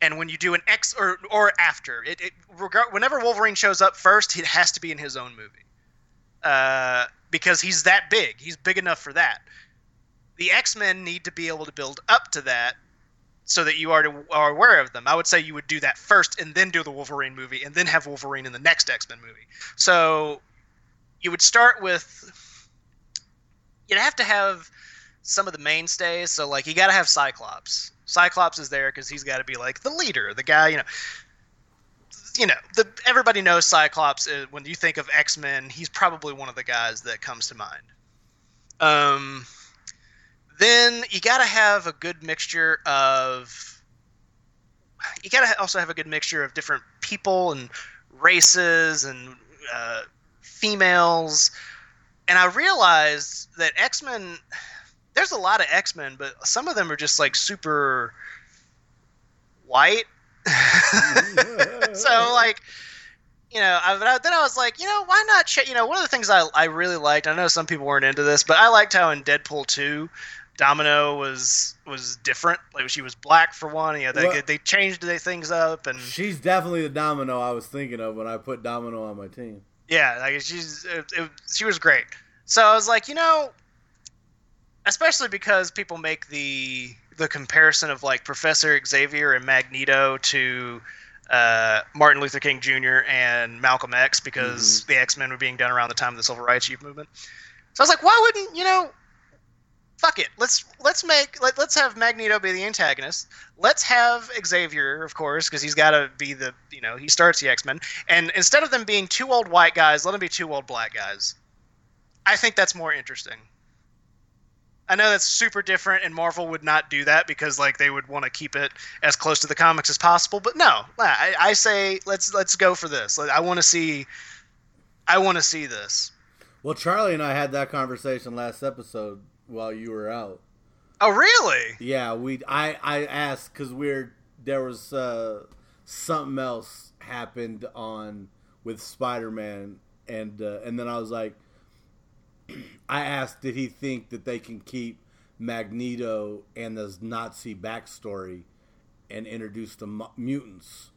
And when you do an X or or after it, it regard, whenever Wolverine shows up first, it has to be in his own movie, uh, because he's that big. He's big enough for that. The X Men need to be able to build up to that, so that you are to, are aware of them. I would say you would do that first, and then do the Wolverine movie, and then have Wolverine in the next X Men movie. So you would start with you'd have to have some of the mainstays. So like you got to have Cyclops. Cyclops is there because he's got to be like the leader, the guy. You know, you know, the everybody knows Cyclops. Is, when you think of X Men, he's probably one of the guys that comes to mind. Um, then you got to have a good mixture of. You got to also have a good mixture of different people and races and uh, females. And I realized that X Men there's a lot of X Men, but some of them are just like super white. [laughs] so like, you know, I, then I was like, you know, why not? Ch-? You know, one of the things I I really liked. I know some people weren't into this, but I liked how in Deadpool two. Domino was was different. Like she was black for one. Yeah, they well, they changed the things up, and she's definitely the Domino I was thinking of when I put Domino on my team. Yeah, like she's it, it, she was great. So I was like, you know, especially because people make the the comparison of like Professor Xavier and Magneto to uh, Martin Luther King Jr. and Malcolm X because mm-hmm. the X Men were being done around the time of the Civil Rights Youth Movement. So I was like, why wouldn't you know? Fuck it. Let's let's make let, let's have Magneto be the antagonist. Let's have Xavier, of course, because he's got to be the you know he starts the X Men. And instead of them being two old white guys, let them be two old black guys. I think that's more interesting. I know that's super different, and Marvel would not do that because like they would want to keep it as close to the comics as possible. But no, I, I say let's let's go for this. Like I want to see, I want to see this. Well, Charlie and I had that conversation last episode while you were out. Oh, really? Yeah, we. I I asked because we're there was uh, something else happened on with Spider Man, and uh, and then I was like [clears throat] I asked, did he think that they can keep Magneto and the Nazi backstory and introduce the mutants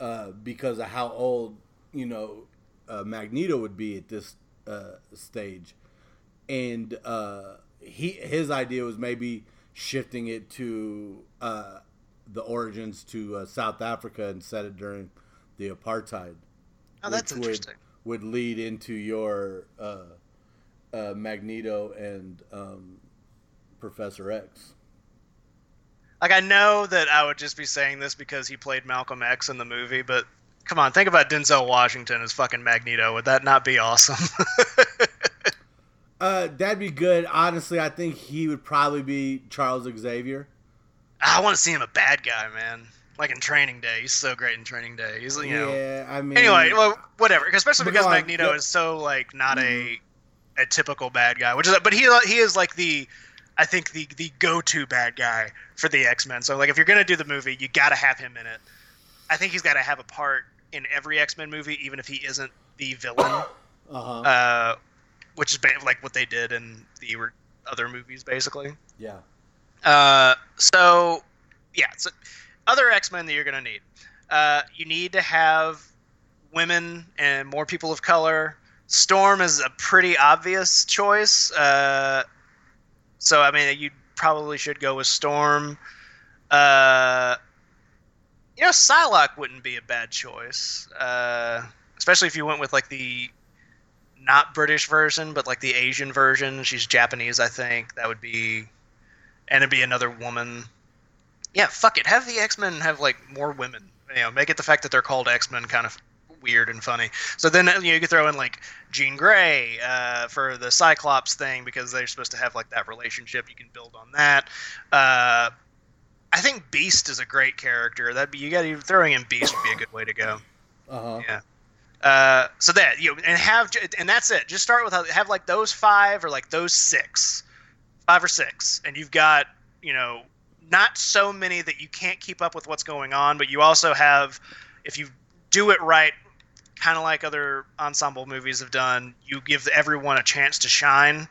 uh, because of how old you know uh, Magneto would be at this uh, stage, and uh, he his idea was maybe shifting it to uh, the origins to uh, South Africa and set it during the apartheid. Oh, that's interesting. Would, would lead into your uh, Magneto and um, Professor X. Like I know that I would just be saying this because he played Malcolm X in the movie, but come on, think about Denzel Washington as fucking Magneto. Would that not be awesome? [laughs] uh, that'd be good. Honestly, I think he would probably be Charles Xavier. I want to see him a bad guy, man. Like in Training Day, he's so great in Training Day. He's you know. Yeah, I mean. Anyway, well, whatever. Especially because Magneto is so like not mm-hmm. a a typical bad guy, which is but he he is like the I think the the go to bad guy for the X Men. So like if you're gonna do the movie, you got to have him in it. I think he's got to have a part in every X Men movie, even if he isn't the villain. [coughs] Uh-huh. Uh, which is like what they did in the other movies, basically. Yeah. Uh, so yeah, so other X Men that you're gonna need. Uh, you need to have women and more people of color Storm is a pretty obvious choice. Uh, so I mean, you probably should go with Storm. Uh, you know, Psylocke wouldn't be a bad choice, uh, especially if you went with like the not British version, but like the Asian version. She's Japanese, I think. That would be, and it'd be another woman. Yeah, fuck it. Have the X Men have like more women. You know, make it the fact that they're called X Men kind of weird and funny. So then you, know, you could throw in like Jean Grey uh, for the Cyclops thing because they're supposed to have like that relationship. You can build on that. Uh, I think Beast is a great character. That you got even throwing in Beast would be a good way to go. Uh-huh. Yeah. Uh, so that you know, and have and that's it. Just start with have like those five or like those six, five or six, and you've got you know not so many that you can't keep up with what's going on, but you also have if you do it right kind of like other ensemble movies have done. You give everyone a chance to shine,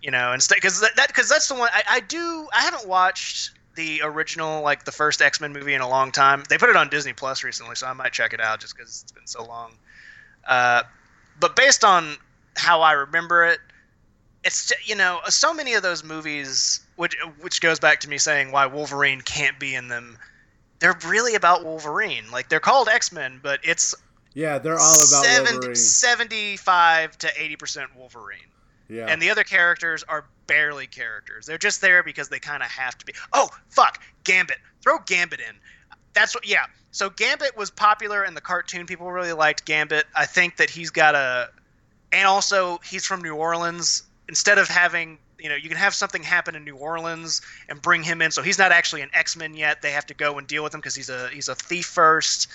you know, instead because that because that's the one I, I do. I haven't watched the original, like the first X Men movie in a long time. They put it on Disney Plus recently, so I might check it out just because it's been so long. Uh, but based on how I remember it, it's you know so many of those movies, which which goes back to me saying why Wolverine can't be in them. They're really about Wolverine. Like they're called X Men, but it's Yeah, they're all about 70 Wolverine. 75 to 80% Wolverine. Yeah. And the other characters are barely characters. They're just there because they kind of have to be. Oh, fuck. Gambit. Throw Gambit in. That's what, yeah. So Gambit was popular in the cartoon. People really liked Gambit. I think that he's got a. And also, he's from New Orleans. Instead of having, you know, you can have something happen in New Orleans and bring him in. So he's not actually an X Men yet. They have to go and deal with him because he's a he's a thief first.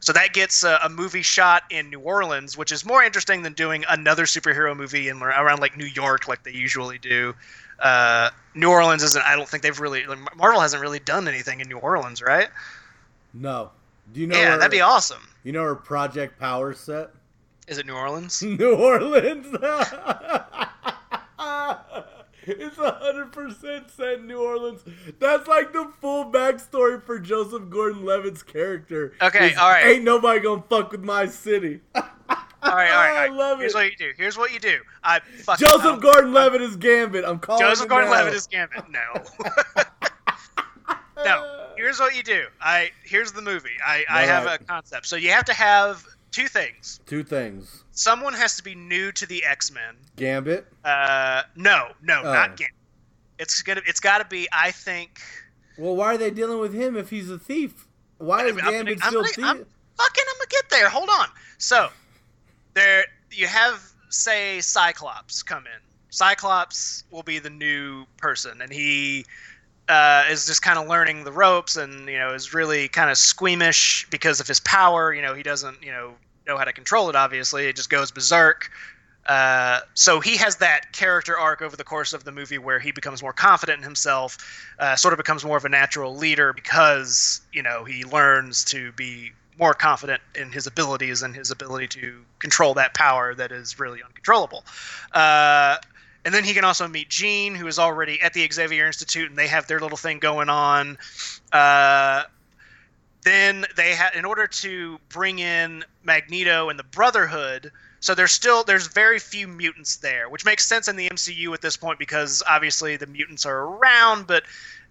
So that gets a, a movie shot in New Orleans, which is more interesting than doing another superhero movie in around like New York, like they usually do. Uh, New Orleans isn't. I don't think they've really. Like, Marvel hasn't really done anything in New Orleans, right? no. Do you know? yeah, where, that'd be awesome. You know where Project Power set? Is it New Orleans? [laughs] New Orleans. [laughs] it's hundred percent set in New Orleans. That's like the full backstory for Joseph Gordon-Levitt's character. Okay, all right. Ain't nobody gonna fuck with my city. All right, all right. All [laughs] right. I love Here's it. what you do. Here's what you do. I fucking, Joseph don't- Gordon-Levitt is Gambit. I'm calling. Joseph it now. Gordon-Levitt is Gambit. No. [laughs] no. Here's what you do. I here's the movie. I I have a concept. So you have to have two things. Two things. Someone has to be new to the X-Men. Gambit. Uh, no, no, Oh. not Gambit. It's gonna. It's got to be. I think. Well, why are they dealing with him if he's a thief? Why is I'm gonna- Gambit I'm still gonna- thief? I'm fucking. I'm gonna get there. Hold on. So, there you have say Cyclops come in. Cyclops will be the new person, and he uh, is just kind of learning the ropes, and you know is really kind of squeamish because of his power. You know he doesn't you know know how to control it. Obviously, it just goes berserk. Uh, so he has that character arc over the course of the movie where he becomes more confident in himself, uh, sort of becomes more of a natural leader because you know he learns to be more confident in his abilities and his ability to control that power that is really uncontrollable. Uh, and then he can also meet Jean, who is already at the Xavier Institute, and they have their little thing going on. Then they had, in order to bring in Magneto and the Brotherhood. So there's still there's very few mutants there, which makes sense in the MCU at this point because obviously the mutants are around, but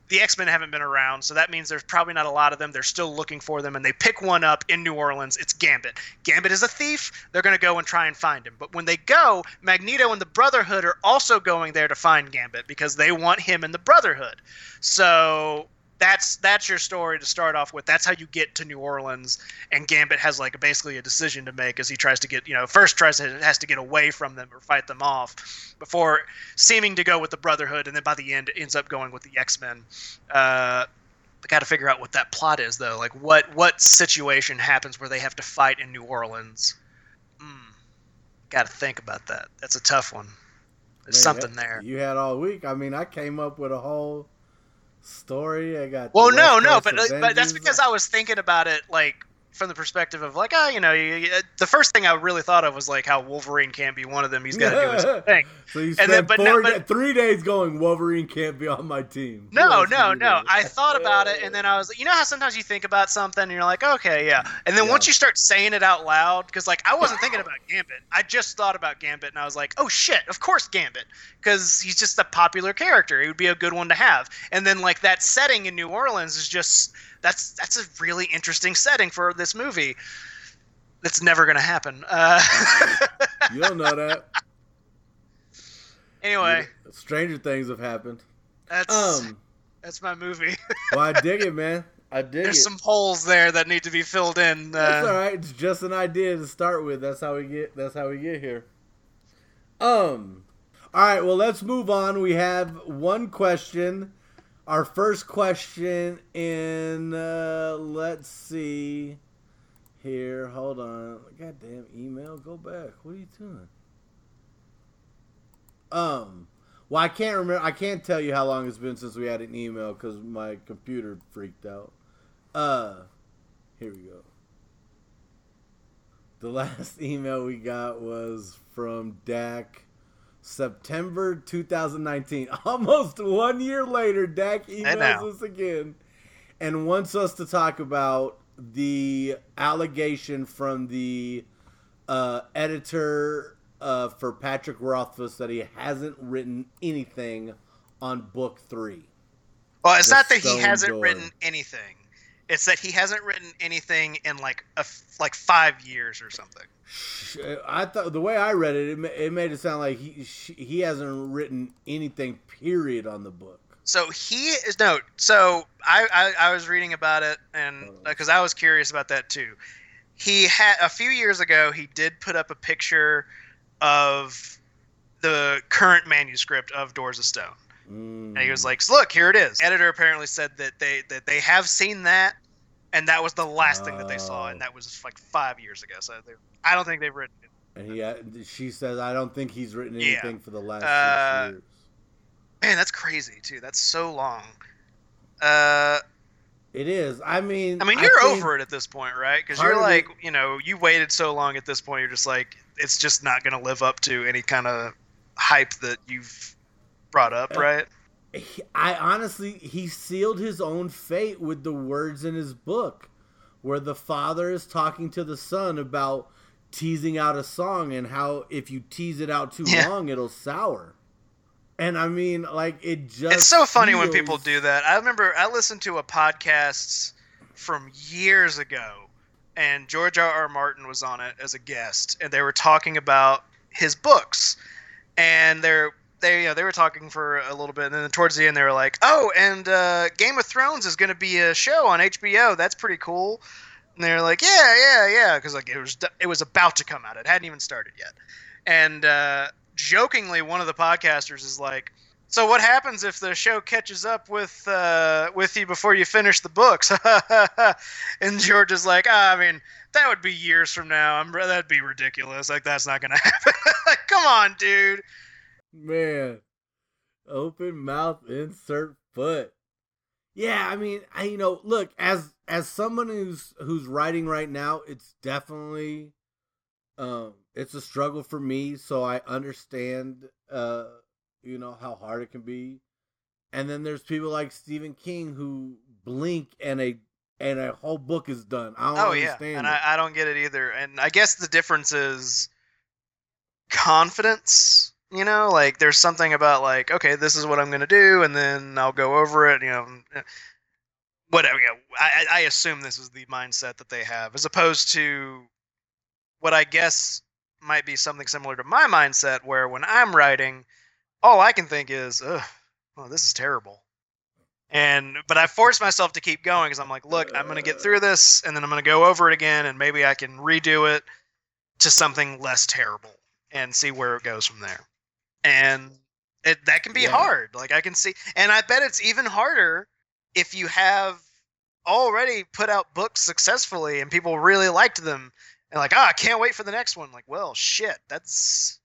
the X-Men haven't been around, so that means there's probably not a lot of them. They're still looking for them, and they pick one up in New Orleans. It's Gambit. Gambit is a thief. They're going to go and try and find him. But when they go, Magneto and the Brotherhood are also going there to find Gambit because they want him in the Brotherhood. So that's that's your story to start off with. That's how you get to New Orleans, and Gambit has like basically a decision to make as he tries to get you know first tries to has to get away from them or fight them off before seeming to go with the Brotherhood, and then by the end ends up going with the X Men. Uh, I got to figure out what that plot is though. Like what what situation happens where they have to fight in New Orleans? Mm, got to think about that. That's a tough one. There's Man, something that- there. You had all week. I mean, I came up with a whole story. I got. Well, no, no, but but that's because I was thinking about it like from the perspective of like, oh, you know, you, you- the first thing I really thought of was like how Wolverine can't be one of them. He's got to do his [laughs] thing. So you And spent then- but no, four, but- three days going. Wolverine can't be on my team. No, no, no. I thought about it, and then I was, like, you know, how sometimes you think about something, and you're like, okay, yeah, and then Yeah. once you start saying it out loud, because like I wasn't thinking about Gambit, I just thought about Gambit, and I was like, oh shit, of course Gambit, because he's just a popular character. He would be a good one to have. And then like that setting in New Orleans is just that's that's a really interesting setting for this movie. That's never gonna happen. Uh, [laughs] You don't know that. anyway, Stranger things have happened. that's Um, that's my movie. [laughs] well, I dig it, man. I dig it. There's it. some holes there that need to be filled in. Uh, That's all right. It's just an idea to start with. That's how we get. That's how we get here. Um. All right. Well, let's move on. We have one question. Our first question in. Uh, let's see. Here. Hold on. Goddamn email. Go back. What are you doing? Um. Well, I can't remember. I can't tell you how long it's been since we had an email because my computer freaked out. Uh. Here we go. The [laughs] last email we got was from Dak September 2019. [laughs] Almost one year later, Dak emails us again and wants us to talk about the allegation from the uh, editor uh, for Patrick Rothfuss that he hasn't written anything on book three. Well, it's not that he hasn't door. written anything. It's that he hasn't written anything in like a like five years or something. I thought the way I read it, it, it made it sound like he he hasn't written anything. Period on the book. So he is no. So I I, I was reading about it and because I was curious about that too. He had a few years ago. He did put up a picture of the current manuscript of Doors of Stone. Mm. And he was like, "Look, here it is." Editor apparently said that they that they have seen that, and that was the last thing that they saw, and that was like five years ago. So they, I don't think they've written it. And he, uh, she says, "I don't think he's written anything yeah. for the last uh, years." Man, that's crazy too. That's so long. Uh, it is. I mean, I mean, you're I over it at this point, right? Because you're like, it, you know, you waited so long. At this point, you're just like, it's just not going to live up to any kind of hype that you've brought up, uh, right? I honestly, he sealed his own fate with the words in his book, where the father is talking to the son about teasing out a song and how if you tease it out too [laughs] yeah. long, it'll sour. And I mean, like it just. It's so funny feels... when people do that. I remember I listened to a podcast from years ago, and George R. R. Martin was on it as a guest, and they were talking about his books, and they're they you know, they were talking for a little bit, and then towards the end they were like, "Oh, and uh, Game of Thrones is going to be a show on HBO. That's pretty cool." And they're like, "Yeah, yeah, yeah," because like it was it was about to come out. It hadn't even started yet, and uh, jokingly, one of the podcasters is like. So what happens if the show catches up with uh, with you before you finish the books? [laughs] and George is like, ah, I mean, that would be years from now. I'm, that'd be ridiculous. Like that's not gonna [laughs] happen. like, come on, dude. Man, open mouth, insert foot. Yeah, I mean, I you know, look as as someone who's who's writing right now, it's definitely um it's a struggle for me, so I understand uh you know how hard it can be. And then there's people like Stephen King who blink and a and a whole book is done. I don't oh, understand. Yeah. And I, I don't get it either. And I guess the difference is confidence you know, like there's something about like, okay, this is what I'm gonna do, and then I'll go over it. You know, eh, whatever. You know, I, I assume this is the mindset that they have, as opposed to what I guess might be something similar to my mindset, where when I'm writing, all I can think is, Ugh, well, this is terrible. And but I force myself to keep going because I'm like, look, I'm gonna get through this, and then I'm gonna go over it again, and maybe I can redo it to something less terrible and see where it goes from there and it, that can be yeah. hard. Like I can see, and I bet it's even harder if you have already put out books successfully and people really liked them and like, ah, oh, I can't wait for the next one. Like, well, shit, that's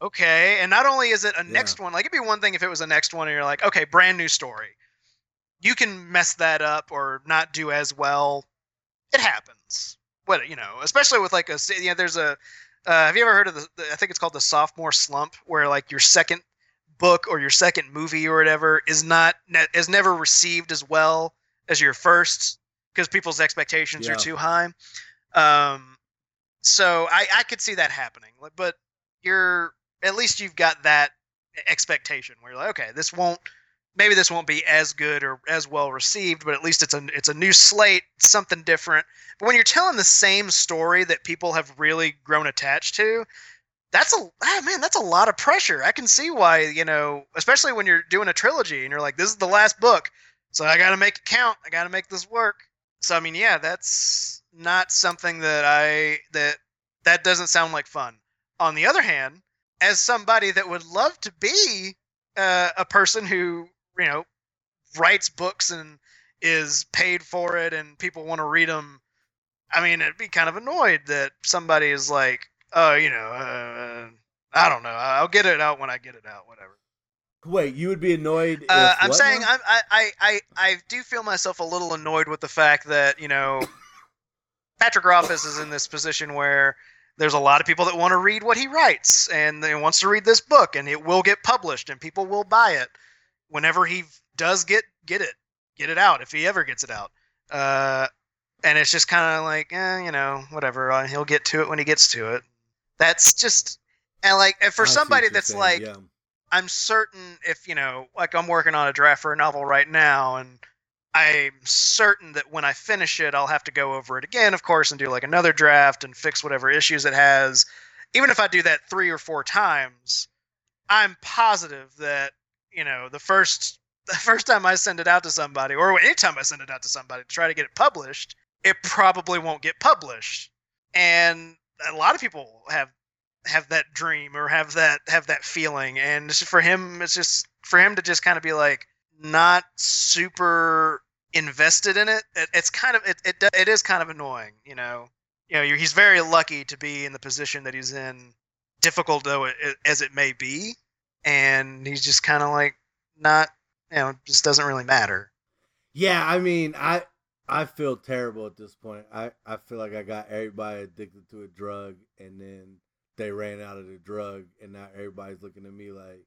okay. And not only is it a yeah. next one, like it'd be one thing if it was a next one and you're like, okay, brand new story. You can mess that up or not do as well. It happens. What you know, especially with like a you know, there's a uh, have you ever heard of the, the? I think it's called the sophomore slump, where like your second book or your second movie or whatever is not is never received as well as your first because people's expectations yeah. are too high. Um, so I I could see that happening, but you're at least you've got that expectation where you're like, okay, this won't maybe this won't be as good or as well received, but at least it's a it's a new slate, something different. But when you're telling the same story that people have really grown attached to, that's a ah, man, that's a lot of pressure. I can see why, you know, especially when you're doing a trilogy and you're like, this is the last book, so I got to make it count. I got to make this work. So I mean, yeah, that's not something that I that that doesn't sound like fun. On the other hand, as somebody that would love to be uh, a person who you know writes books and is paid for it and people want to read them i mean it'd be kind of annoyed that somebody is like oh you know uh, i don't know. I'll get it out when i get it out whatever. Wait you would be annoyed uh, i'm saying I'm, I, I i do feel myself a little annoyed with the fact that you know patrick rothfuss is in this position where there's a lot of people that want to read what he writes and they wants to read this book and it will get published and people will buy it whenever he does get get it get it out if he ever gets it out uh, and it's just kind of like eh, you know whatever uh, he'll get to it when he gets to it that's just and like and for I somebody that's saying, like yeah. I'm certain if you know, like I'm working on a draft for a novel right now, and I'm certain that when I finish it, I'll have to go over it again, of course, and do like another draft and fix whatever issues it has. Even if I do that three or four times, I'm positive that you know the first [laughs] the first time I send it out to somebody, or anytime I send it out to somebody to try to get it published, it probably won't get published. And a lot of people have have that dream or have that have that feeling and for him it's just for him to just kind of be like not super invested in it, it it's kind of it, it it is kind of annoying you know you know he's very lucky to be in the position that he's in difficult though it- as it may be and he's just kind of like not you know just doesn't really matter Yeah, I mean, I I feel terrible at this point. I I feel like I got everybody addicted to a drug, and then they ran out of the drug, and now everybody's looking at me like,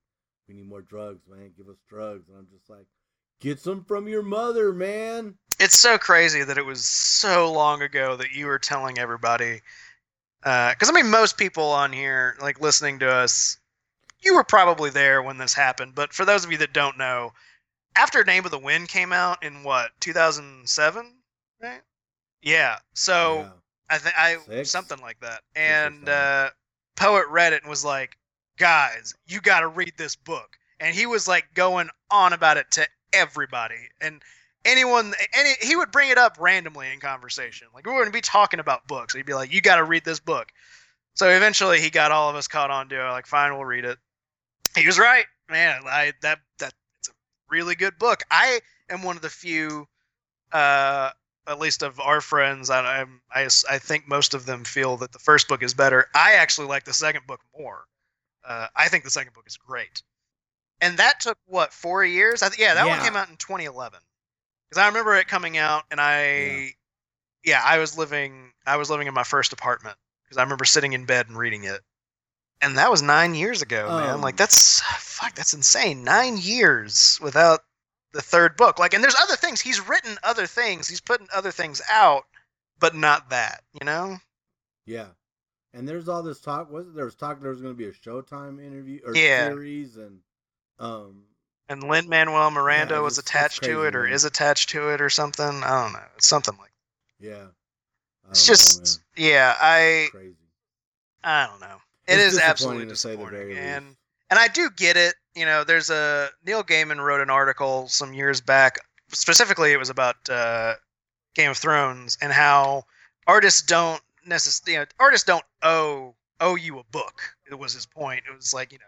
"We need more drugs, man. Give us drugs." And I'm just like, "Get some from your mother, man." it's so crazy that it was so long ago that you were telling everybody because i mean most people on here like listening to us you were probably there when this happened but for those of you that don't know after name of the wind came out in what 2007 right yeah so Yeah. i think i Six? something like that and uh poet read it and was like guys you got to read this book and he was like going on about it to everybody. And anyone any he would bring it up randomly in conversation. Like we wouldn't be talking about books. He'd be like you got to read this book. So eventually he got all of us caught on to it. Like fine we'll read it. He was right. Man i that that it's a really good book. I am one of the few uh at least of our friends I, I I think most of them feel that the first book is better. I actually like the second book more. Uh, i think the second book is great and that took what four years? I th- yeah that one came out in 2011 because i remember it coming out and i yeah. i was living i was living in my first apartment because i remember sitting in bed and reading it. And that was nine years ago man. Um, like that's fuck that's insane. Nine years without the third book. Like and there's other things. He's written other things. He's putting other things out but not that you know? Yeah. And there's all this talk. Was there was talk there was going to be a Showtime interview or Yeah. series, and um, and Lin Manuel Miranda Yeah, was it's attached to it or man. is attached to it or something. I don't know. It's something like yeah. It's don't know, just yeah, I crazy. I don't know. It It's is absolutely to say the disappointing. And least. and I do get it. You know, there's a Neil Gaiman wrote an article some years back. Specifically, it was about uh, Game of Thrones and how artists don't necessarily, you know, artists don't owe owe you a book. It was his point. It was like you know,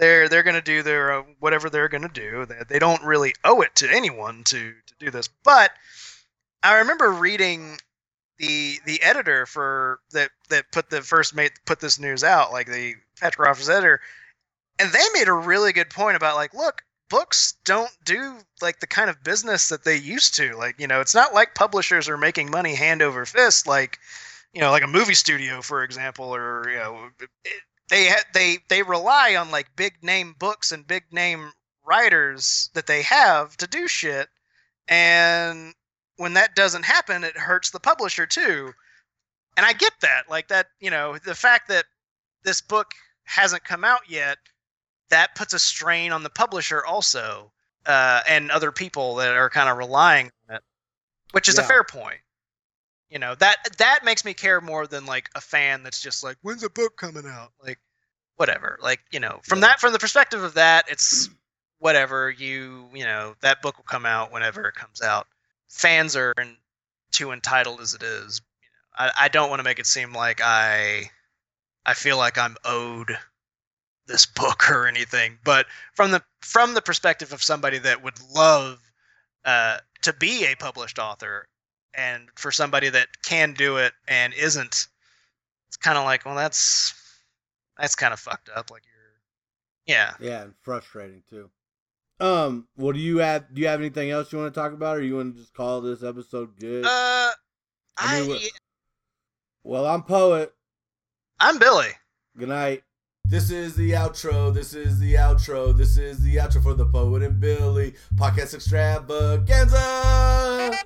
they're they're gonna do their uh, whatever they're gonna do. They, they don't really owe it to anyone to to do this. But I remember reading the the editor for that that put the first made put this news out, like the Patrick Rothfuss editor, and they made a really good point about like, look, books don't do like the kind of business that they used to. Like, you know, it's not like publishers are making money hand over fist, like, you know, like a movie studio, for example, or you know, it, they ha- they they rely on like big name books and big name writers that they have to do shit, and when that doesn't happen, it hurts the publisher too. And I get that, like that, you know, the fact that this book hasn't come out yet, that puts a strain on the publisher also, uh, and other people that are kind of relying on it, which is a fair point. You know that that makes me care more than like a fan that's just like, when's the book coming out? Like, whatever. Like, you know, from that from the perspective of that, it's whatever. You you know that book will come out whenever it comes out. Fans are in, too entitled as it is. You know, I, I don't want to make it seem like I I feel like I'm owed this book or anything. But from the from the perspective of somebody that would love uh, to be a published author, and for somebody that can do it and isn't, it's kind of like, well, that's that's kind of fucked up. Like you're, yeah. Yeah, and frustrating too. Um, well, do you have do you have anything else you want to talk about, or you want to just call this episode good? Uh, I I, mean, what- well, I'm poet. I'm Billy. Good night. This is the outro. This is the outro. This is the outro for the Poet and Billy podcast extravaganza.